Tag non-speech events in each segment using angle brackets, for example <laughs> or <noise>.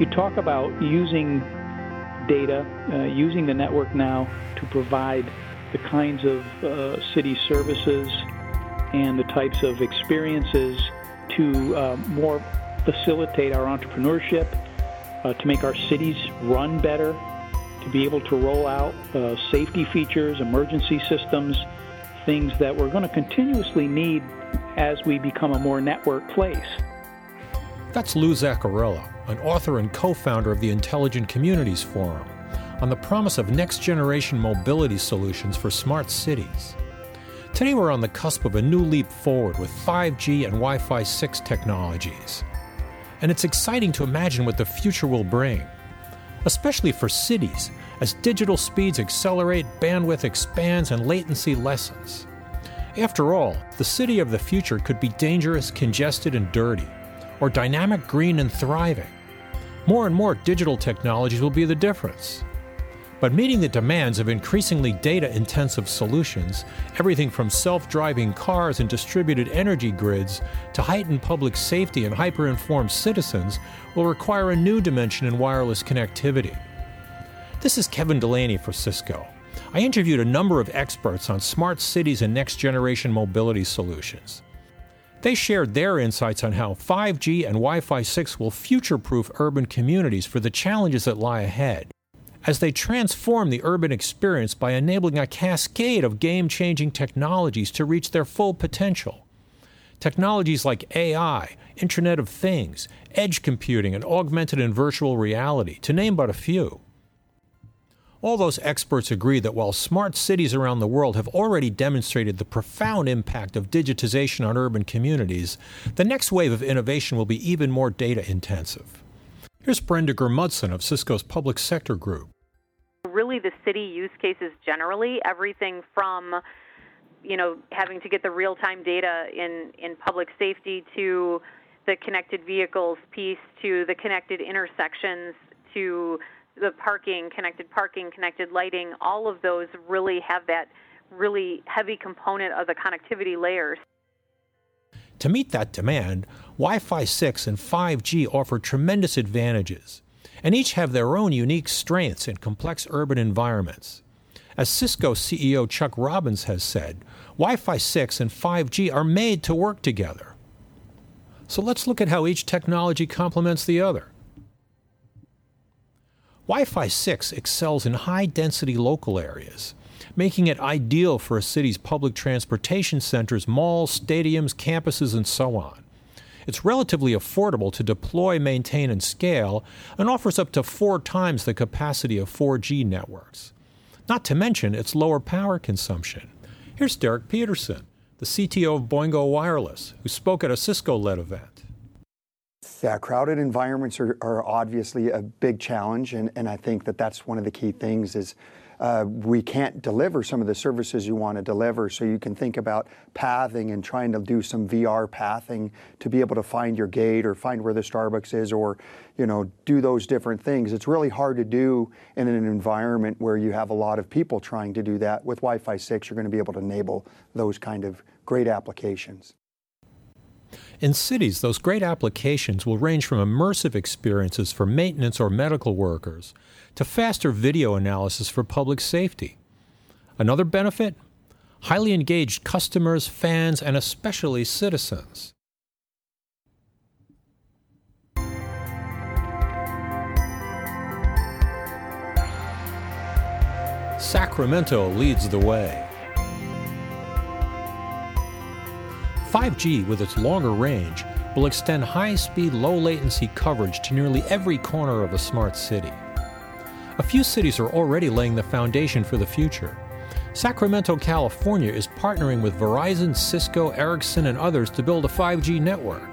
you talk about using data, uh, using the network now to provide the kinds of uh, city services and the types of experiences to uh, more facilitate our entrepreneurship, uh, to make our cities run better, to be able to roll out uh, safety features, emergency systems, things that we're going to continuously need as we become a more network place. That's Lou Zacharilla, an author and co founder of the Intelligent Communities Forum, on the promise of next generation mobility solutions for smart cities. Today, we're on the cusp of a new leap forward with 5G and Wi Fi 6 technologies. And it's exciting to imagine what the future will bring, especially for cities as digital speeds accelerate, bandwidth expands, and latency lessens. After all, the city of the future could be dangerous, congested, and dirty, or dynamic, green, and thriving. More and more digital technologies will be the difference. But meeting the demands of increasingly data intensive solutions, everything from self driving cars and distributed energy grids to heightened public safety and hyper informed citizens, will require a new dimension in wireless connectivity. This is Kevin Delaney for Cisco. I interviewed a number of experts on smart cities and next generation mobility solutions. They shared their insights on how 5G and Wi Fi 6 will future proof urban communities for the challenges that lie ahead as they transform the urban experience by enabling a cascade of game changing technologies to reach their full potential. Technologies like AI, Internet of Things, edge computing, and augmented and virtual reality, to name but a few. All those experts agree that while smart cities around the world have already demonstrated the profound impact of digitization on urban communities, the next wave of innovation will be even more data intensive. Here's Brenda Germundson of Cisco's Public Sector Group. Really, the city use cases generally, everything from you know having to get the real-time data in in public safety to the connected vehicles piece to the connected intersections to the parking, connected parking, connected lighting, all of those really have that really heavy component of the connectivity layers. To meet that demand, Wi Fi 6 and 5G offer tremendous advantages, and each have their own unique strengths in complex urban environments. As Cisco CEO Chuck Robbins has said, Wi Fi 6 and 5G are made to work together. So let's look at how each technology complements the other. Wi Fi 6 excels in high density local areas making it ideal for a city's public transportation centers, malls, stadiums, campuses, and so on. It's relatively affordable to deploy, maintain, and scale, and offers up to four times the capacity of 4G networks. Not to mention its lower power consumption. Here's Derek Peterson, the CTO of Boingo Wireless, who spoke at a Cisco led event. Yeah, crowded environments are, are obviously a big challenge, and, and I think that that's one of the key things is uh, we can't deliver some of the services you want to deliver. So you can think about pathing and trying to do some VR pathing to be able to find your gate or find where the Starbucks is or, you know, do those different things. It's really hard to do in an environment where you have a lot of people trying to do that. With Wi-Fi 6, you're going to be able to enable those kind of great applications. In cities, those great applications will range from immersive experiences for maintenance or medical workers to faster video analysis for public safety. Another benefit? Highly engaged customers, fans, and especially citizens. Sacramento leads the way. 5G, with its longer range, will extend high speed, low latency coverage to nearly every corner of a smart city. A few cities are already laying the foundation for the future. Sacramento, California is partnering with Verizon, Cisco, Ericsson, and others to build a 5G network.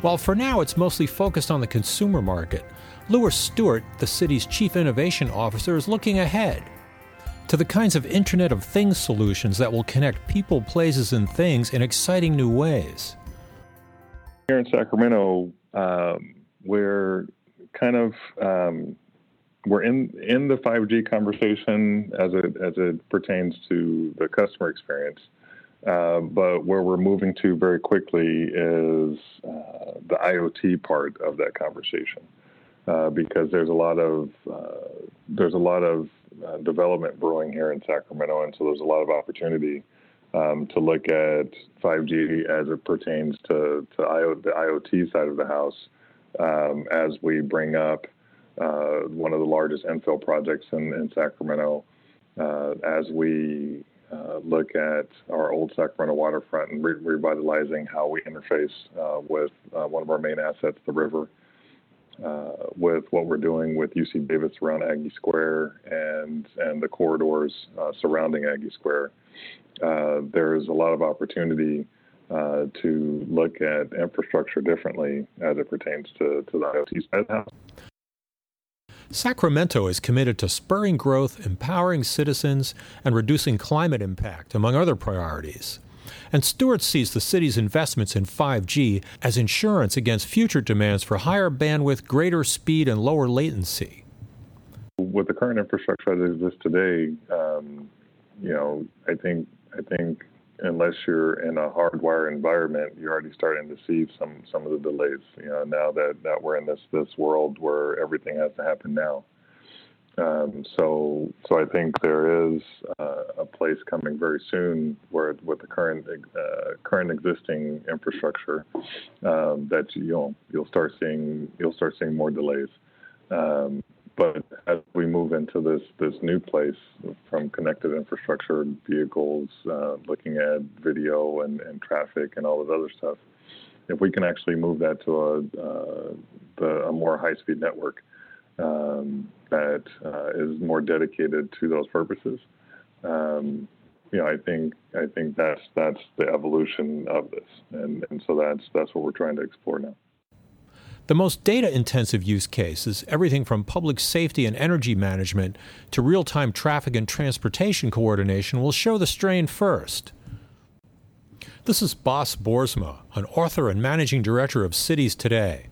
While for now it's mostly focused on the consumer market, Louis Stewart, the city's chief innovation officer, is looking ahead to the kinds of Internet of Things solutions that will connect people, places, and things in exciting new ways. Here in Sacramento, um, we're kind of um, we're in in the 5G conversation as it as it pertains to the customer experience. Uh, but where we're moving to very quickly is uh, the IoT part of that conversation. uh, because there's a lot of uh, there's a lot of uh, development brewing here in Sacramento, and so there's a lot of opportunity um, to look at 5G as it pertains to, to IO, the IoT side of the house um, as we bring up uh, one of the largest infill projects in, in Sacramento, uh, as we uh, look at our old Sacramento waterfront and re- revitalizing how we interface uh, with uh, one of our main assets, the river. Uh, with what we're doing with UC Davis around Aggie Square and and the corridors surrounding Aggie Square, there's a lot of opportunity uh, to look at infrastructure differently as it pertains to, to the IoT side house. Sacramento is committed to spurring growth, empowering citizens, and reducing climate impact, among other priorities. And Stewart sees the city's investments in 5G as insurance against future demands for higher bandwidth, greater speed, and lower latency. With the current infrastructure that exists today, um, you know, I think I think unless you're in a hardwire environment, you're already starting to see some some of the delays. You know, now that, that we're in this this world where everything has to happen now. Um, so so I think there is a place coming very soon where with the current uh, current existing infrastructure um, that you'll you'll start seeing you'll start seeing more delays. Um, but as we move into this this new place from connected infrastructure, vehicles, uh, looking at video and, traffic and all this other stuff, if we can actually move that to a, uh, more high speed network um, that uh, is more dedicated to those purposes, um, you know, I think I think that's that's the evolution of this, and and so that's that's what we're trying to explore now. The most data intensive use case is everything from public safety and energy management to real time traffic and transportation coordination, will show the strain first. This is Bas Boersma, an author and managing director of Cities Today.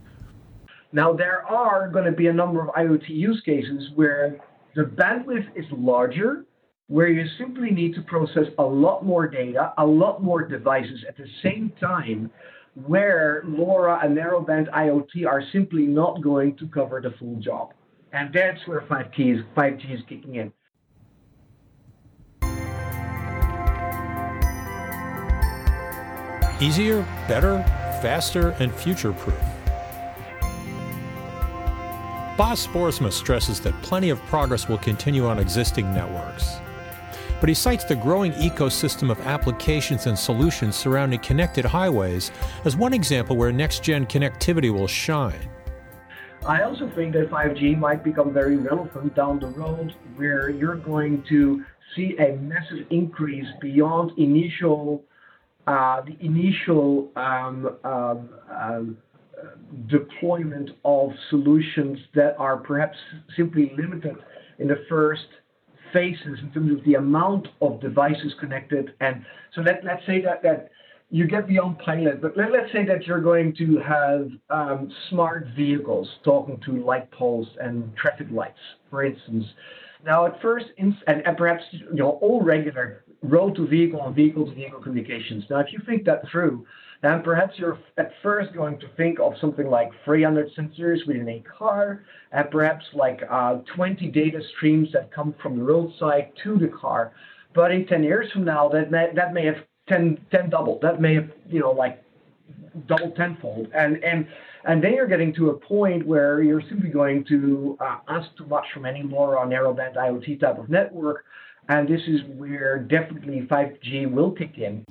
Now, there are going to be a number of IoT use cases where the bandwidth is larger, where you simply need to process a lot more data, a lot more devices at the same time where LoRa and narrowband IoT are simply not going to cover the full job. And that's where 5G is, 5G is kicking in. Easier, better, faster, and future proof. Bas Boersma stresses that plenty of progress will continue on existing networks but he cites the growing ecosystem of applications and solutions surrounding connected highways as one example where next gen connectivity will shine. I also think that 5G might become very relevant down the road where you're going to see a massive increase beyond initial uh, the initial um, um, um, deployment of solutions that are perhaps simply limited in the first phases in terms of the amount of devices connected. And so let, let's say that, that you get beyond pilot, but let, us say that you're going to have um, smart vehicles talking to light poles and traffic lights, for instance. Now, at first, and, and perhaps you know all regular road to vehicle and vehicle to vehicle communications. Now, if you think that through, and perhaps you're at first going to think of something like 300 sensors within a car, and perhaps like uh, 20 data streams that come from the roadside to the car. But in 10 years from now, that may, that may have 10, 10 doubled. That may have, you know, like double tenfold. And, and, and then you're getting to a point where you're simply going to uh, ask too much from any more narrowband IoT type of network. And this is where definitely 5G will kick in.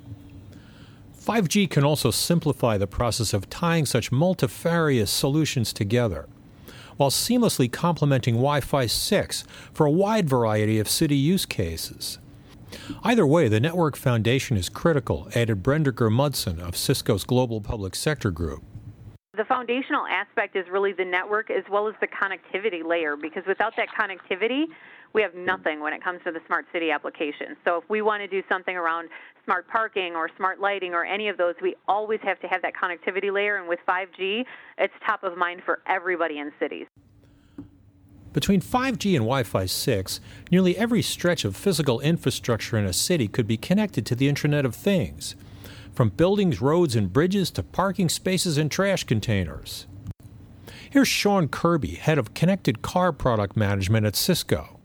5G can also simplify the process of tying such multifarious solutions together, while seamlessly complementing Wi Fi 6 for a wide variety of city use cases. Either way, the network foundation is critical, added Brenda Germundson of Cisco's Global Public Sector Group. The foundational aspect is really the network as well as the connectivity layer, because without that connectivity, we have nothing when it comes to the smart city application. So if we want to do something around smart parking or smart lighting or any of those, we always have to have that connectivity layer. And with 5G, it's top of mind for everybody in cities. Between 5G and Wi Fi 6, nearly every stretch of physical infrastructure in a city could be connected to the Internet of Things, from buildings, roads, and bridges to parking spaces and trash containers. Here's Sean Kirby, head of connected car product management at Cisco.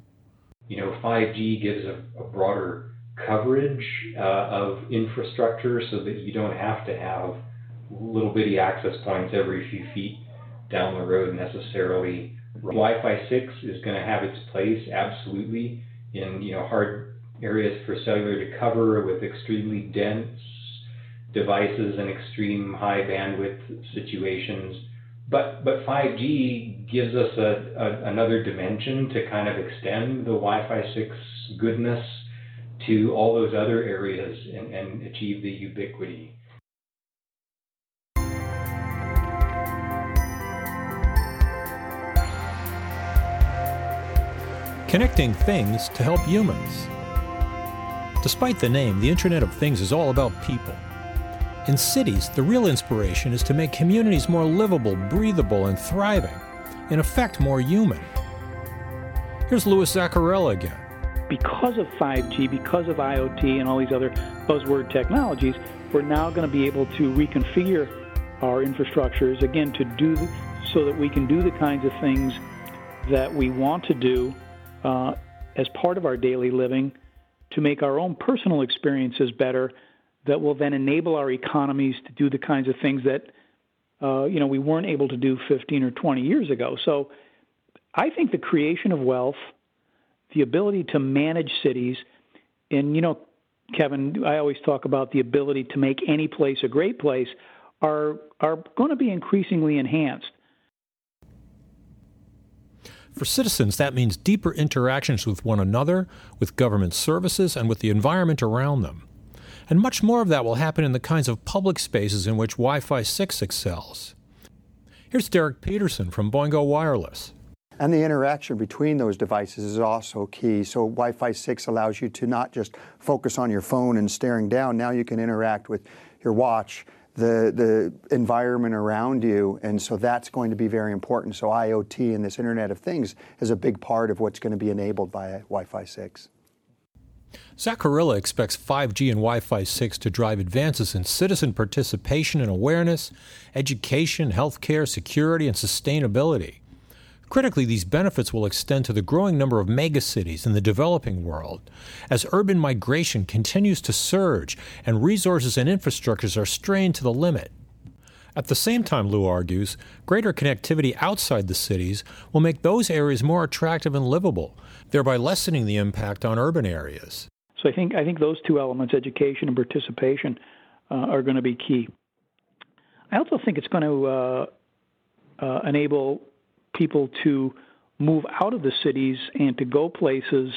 You know, 5G gives a, a broader coverage uh, of infrastructure so that you don't have to have little bitty access points every few feet down the road necessarily. Wi-Fi 6 is going to have its place absolutely in you know hard areas for cellular to cover with extremely dense devices and extreme high bandwidth situations. But but 5G gives us a, a, another dimension to kind of extend the Wi-Fi 6 goodness to all those other areas and, and achieve the ubiquity. Connecting things to help humans. Despite the name, the Internet of Things is all about people. In cities, the real inspiration is to make communities more livable, breathable, and thriving, in effect, more human. Here's Louis Zacharilla again. Because of 5G, because of IoT, and all these other buzzword technologies, we're now going to be able to reconfigure our infrastructures again to do the, so that we can do the kinds of things that we want to do uh, as part of our daily living to make our own personal experiences better that will then enable our economies to do the kinds of things that uh, you know we weren't able to do 15 or 20 years ago. So I think the creation of wealth, the ability to manage cities, and you know, Kevin, I always talk about the ability to make any place a great place, are are going to be increasingly enhanced. For citizens, that means deeper interactions with one another, with government services, and with the environment around them. And much more of that will happen in the kinds of public spaces in which Wi Fi 6 excels. Here's Derek Peterson from Boingo Wireless. And the interaction between those devices is also key. So Wi Fi 6 allows you to not just focus on your phone and staring down, now you can interact with your watch, the, the environment around you. And so that's going to be very important. So IoT and this Internet of Things is a big part of what's going to be enabled by Wi Fi 6. Zacharilla expects 5G and Wi Fi 6 to drive advances in citizen participation and awareness, education, healthcare, security, and sustainability. Critically, these benefits will extend to the growing number of megacities in the developing world as urban migration continues to surge and resources and infrastructures are strained to the limit. At the same time, Lou argues, greater connectivity outside the cities will make those areas more attractive and livable, thereby lessening the impact on urban areas. So I think I think those two elements, education and participation, uh, are going to be key. I also think it's going to uh, uh, enable people to move out of the cities and to go places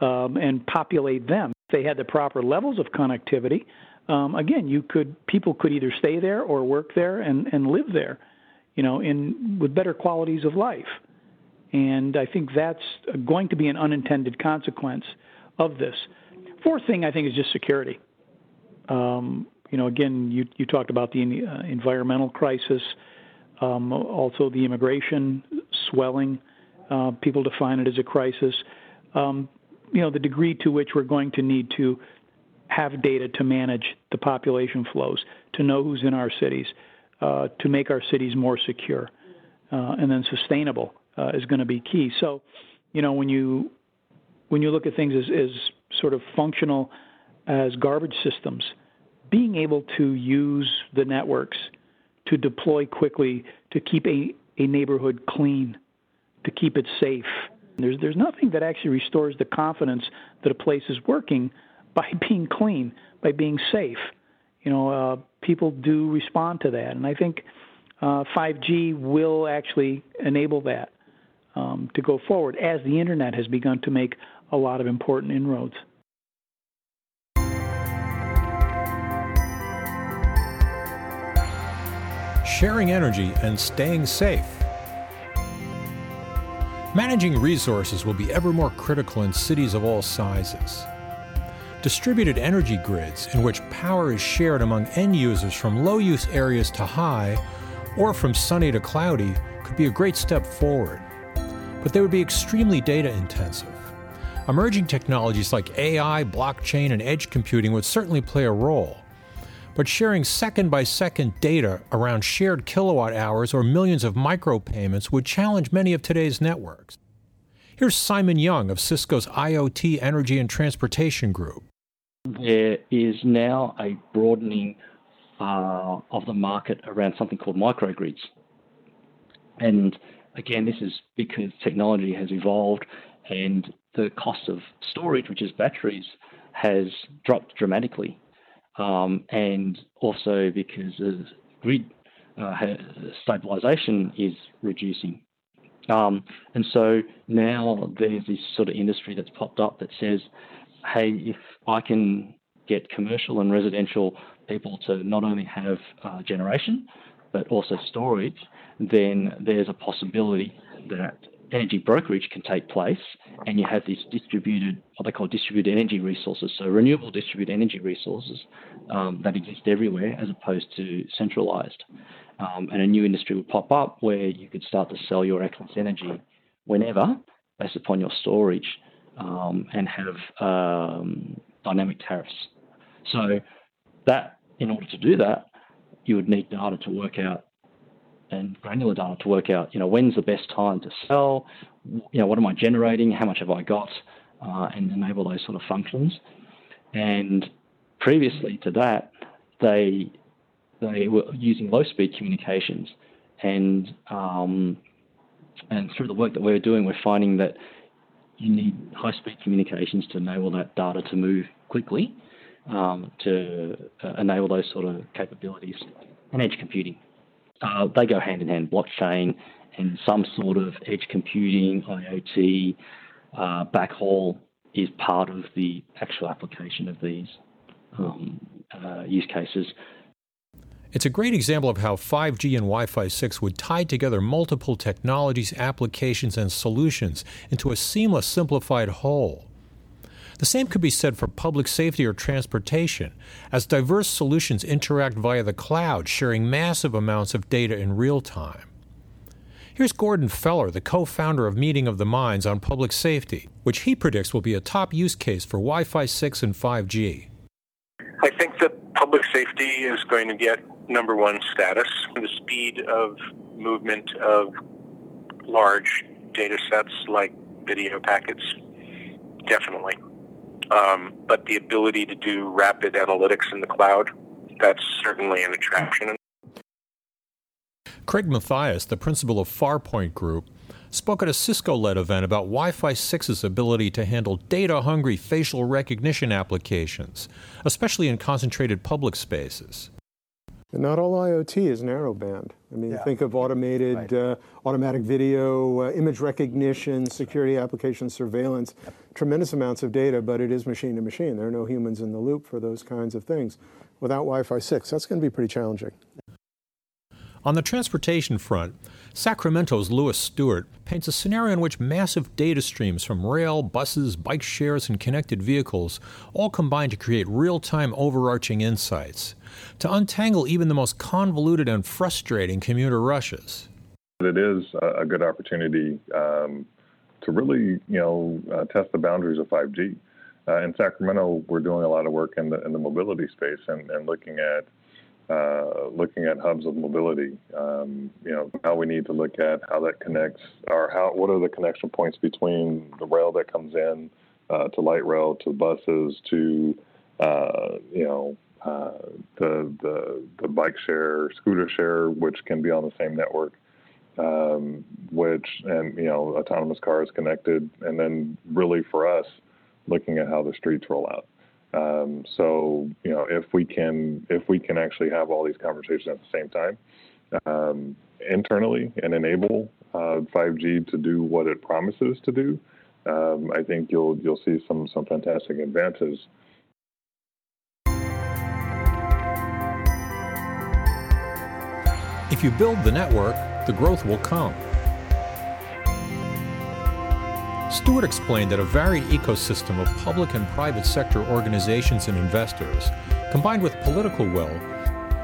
um, and populate them. If they had the proper levels of connectivity, um, again, you could people could either stay there or work there and, and live there, you know, in with better qualities of life. And I think that's going to be an unintended consequence of this. Fourth thing I think is just security. Um, you know, again, you, you talked about the uh, environmental crisis, um, also the immigration swelling. Uh, people define it as a crisis. Um, you know, the degree to which we're going to need to have data to manage the population flows, to know who's in our cities, uh, to make our cities more secure, uh, and then sustainable uh, is going to be key. So, you know, when you when you look at things as, as sort of functional as garbage systems, being able to use the networks to deploy quickly to keep a, a neighborhood clean, to keep it safe. There's, there's nothing that actually restores the confidence that a place is working by <laughs> being clean, by being safe. You know, uh, people do respond to that, and I think uh, 5G will actually enable that um, to go forward as the internet has begun to make a lot of important inroads. Sharing energy and staying safe. Managing resources will be ever more critical in cities of all sizes. Distributed energy grids, in which power is shared among end users from low use areas to high, or from sunny to cloudy, could be a great step forward. But they would be extremely data intensive. Emerging technologies like AI, blockchain, and edge computing would certainly play a role. but sharing second by second data around shared kilowatt hours or millions of micropayments would challenge many of today's networks. Here's Simon Young of Cisco's IoT Energy and Transportation Group. There is now a broadening uh, of the market around something called microgrids. And again, this is because technology has evolved and the cost of storage, which is batteries, has dropped dramatically. Um, and also because grid uh, stabilization is reducing. Um, and so now there's this sort of industry that's popped up that says, hey, if I can get commercial and residential people to not only have uh, generation, but also storage, then there's a possibility that energy brokerage can take place and you have these distributed, what they call distributed energy resources, so renewable distributed energy resources um, that exist everywhere as opposed to centralized. Um, and a new industry would pop up where you could start to sell your excess energy whenever based upon your storage um, and have um, dynamic tariffs. So that, in order to do that, you would need data to work out and granular data to work out, you know, when's the best time to sell, you know, what am I generating, how much have I got, uh, and enable those sort of functions. And previously to that, they they were using low-speed communications, and um, and through the work that we're doing, we're finding that you need high-speed communications to enable that data to move quickly, um, to uh, enable those sort of capabilities, and edge computing uh, they go hand in hand. Blockchain and some sort of edge computing, IoT, uh, backhaul is part of the actual application of these um, uh, use cases. It's a great example of how 5G and Wi Fi 6 would tie together multiple technologies, applications, and solutions into a seamless, simplified whole. The same could be said for public safety or transportation, as diverse solutions interact via the cloud, sharing massive amounts of data in real time. Here's Gordon Feller, the co founder of Meeting of the Minds on public safety, which he predicts will be a top use case for Wi Fi 6 and 5G. I think that public safety is going to get number one status. The speed of movement of large data sets like video packets, definitely. Um, but the ability to do rapid analytics in the cloud, that's certainly an attraction. Craig Mathias, the principal of Farpoint Group, spoke at a Cisco led event about Wi Fi 6's ability to handle data hungry facial recognition applications, especially in concentrated public spaces. And not all IoT is narrowband. I mean, yeah. think of automated, right. uh, automatic video, uh, image recognition, security application surveillance, yep. tremendous amounts of data, but it is machine to machine. There are no humans in the loop for those kinds of things. Without Wi-Fi 6, that's going to be pretty challenging. On the transportation front, Sacramento's Louis Stewart paints a scenario in which massive data streams from rail, buses, bike shares, and connected vehicles all combine to create real time overarching insights, to untangle even the most convoluted and frustrating commuter rushes. It is a good opportunity um, to really, you know, uh, test the boundaries of 5G. Uh, in Sacramento, we're doing a lot of work in the in the mobility space and, and looking at uh, looking at hubs of mobility. Um, you know, how we need to look at how that connects, or how what are the connection points between the rail that comes in uh, to light rail, to buses, to uh, you know, uh, the the the bike share, scooter share, which can be on the same network. Um, which and you know autonomous cars connected, and then really for us, looking at how the streets roll out. Um, so you know, if we can if we can actually have all these conversations at the same time um, internally and enable uh, 5G to do what it promises to do, um, I think you'll you'll see some some fantastic advances. If you build the network, the growth will come. Stewart explained that a varied ecosystem of public and private sector organizations and investors, combined with political will,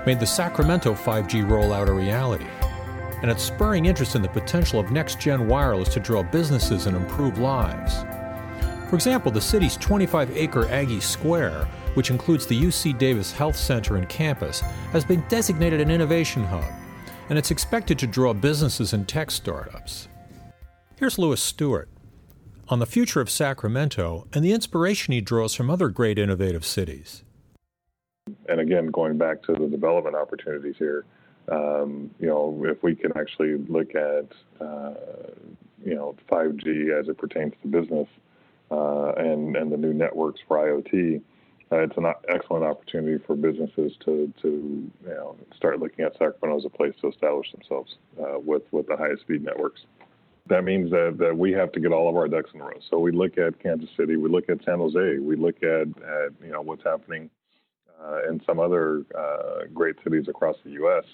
made the Sacramento 5G rollout a reality. And it's spurring interest in the potential of next gen wireless to draw businesses and improve lives. For example, the city's 25 acre Aggie Square, which includes the UC Davis Health Center and campus, has been designated an innovation hub, and it's expected to draw businesses and tech startups. Here's Louis Stewart on the future of Sacramento and the inspiration he draws from other great innovative cities. And again, going back to the development opportunities here, um, you know, if we can actually look at, uh, you know, 5G as it pertains to business uh, and and the new networks for IoT, uh, it's an excellent opportunity for businesses to to you know start looking at Sacramento as a place to establish themselves uh, with with the highest speed networks. That means that, that we have to get all of our ducks in a row. So we look at Kansas City, we look at San Jose, we look at, at you know what's happening uh, in some other uh, great cities across the U.S.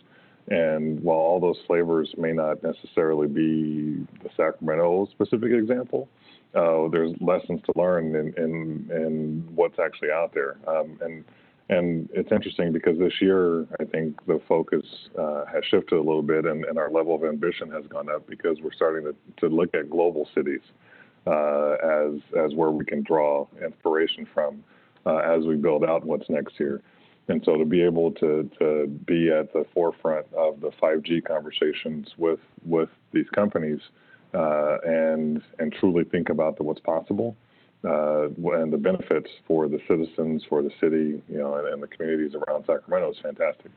And while all those flavors may not necessarily be the Sacramento specific example, uh, there's lessons to learn in, in, in what's actually out there. Um, and and it's interesting because this year, I think the focus uh, has shifted a little bit, and, and, our level of ambition has gone up because we're starting to, to look at global cities uh, as as where we can draw inspiration from uh, as we build out what's next here. And so to be able to, to be at the forefront of the 5G conversations with with these companies uh, and and truly think about the, what's possible uh, and the benefits for the citizens, for the city, you know, and, and the communities around Sacramento is fantastic.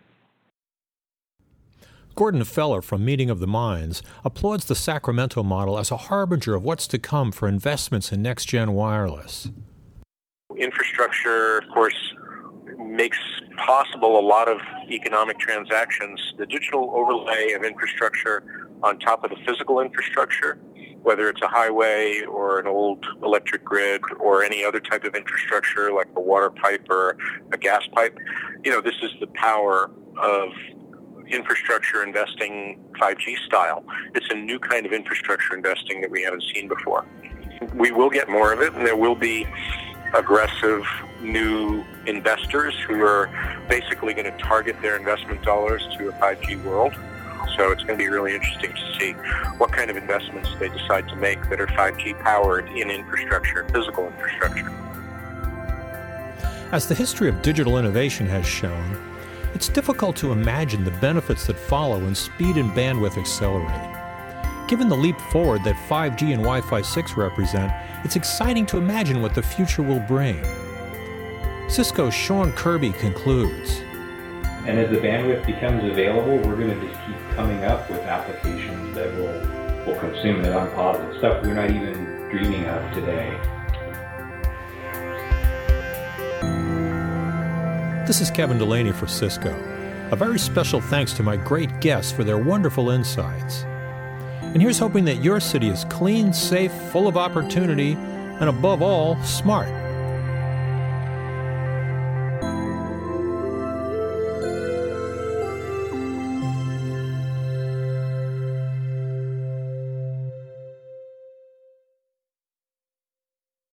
Gordon Feller from Meeting of the Minds applauds the Sacramento model as a harbinger of what's to come for investments in next gen wireless. Infrastructure, of course, makes possible a lot of economic transactions. The digital overlay of infrastructure on top of the physical infrastructure, whether it's a highway or an old electric grid or any other type of infrastructure like a water pipe or a gas pipe, you know, this is the power of infrastructure investing 5G style. It's a new kind of infrastructure investing that we haven't seen before. We will get more of it, and there will be aggressive new investors who are basically going to target their investment dollars to a 5G world. So it's going to be really interesting to see what kind of investments they decide to make that are 5G powered in infrastructure, physical infrastructure. As the history of digital innovation has shown, it's difficult to imagine the benefits that follow when speed and bandwidth accelerate. Given the leap forward that 5G and Wi Fi 6 represent, it's exciting to imagine what the future will bring. Cisco's Sean Kirby concludes. And as the bandwidth becomes available, we're going to just keep coming up with applications that will, will consume it on positive stuff we're not even dreaming of today. This is Kevin Delaney for Cisco. A very special thanks to my great guests for their wonderful insights. And here's hoping that your city is clean, safe, full of opportunity, and above all, smart.